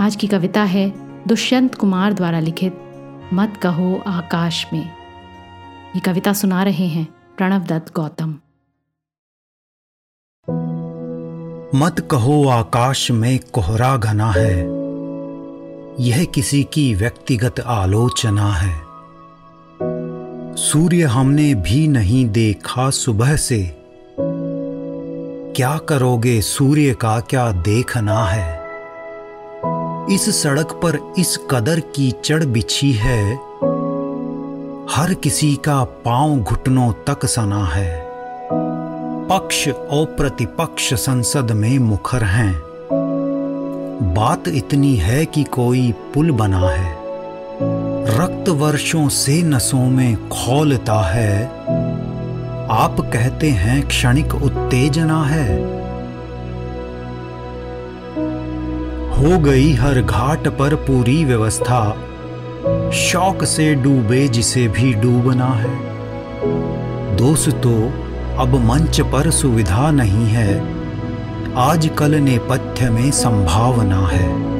आज की कविता है दुष्यंत कुमार द्वारा लिखित। मत कहो आकाश में। ये कविता सुना रहे हैं प्रणव दत्त गौतम। मत कहो आकाश में कोहरा घना है। यह किसी की व्यक्तिगत आलोचना है। सूर्य हमने भी नहीं देखा सुबह से। क्या करोगे सूर्य का क्या देखना है? इस सड़क पर इस कदर की चढ़ बिछी है। हर किसी का पाँव घुटनों तक सना है। पक्ष और प्रतिपक्ष संसद में मुखर हैं। बात इतनी है कि कोई पुल बना है। रक्त वर्षों से नसों में खोलता है। आप कहते हैं क्षणिक उत्तेजना है। हो गई हर घाट पर पूरी व्यवस्था। शौक से डूबे जिसे भी डूबना है। दोस्तों, अब मंच पर सुविधा नहीं है। आजकल नेपथ्य में संभावना है।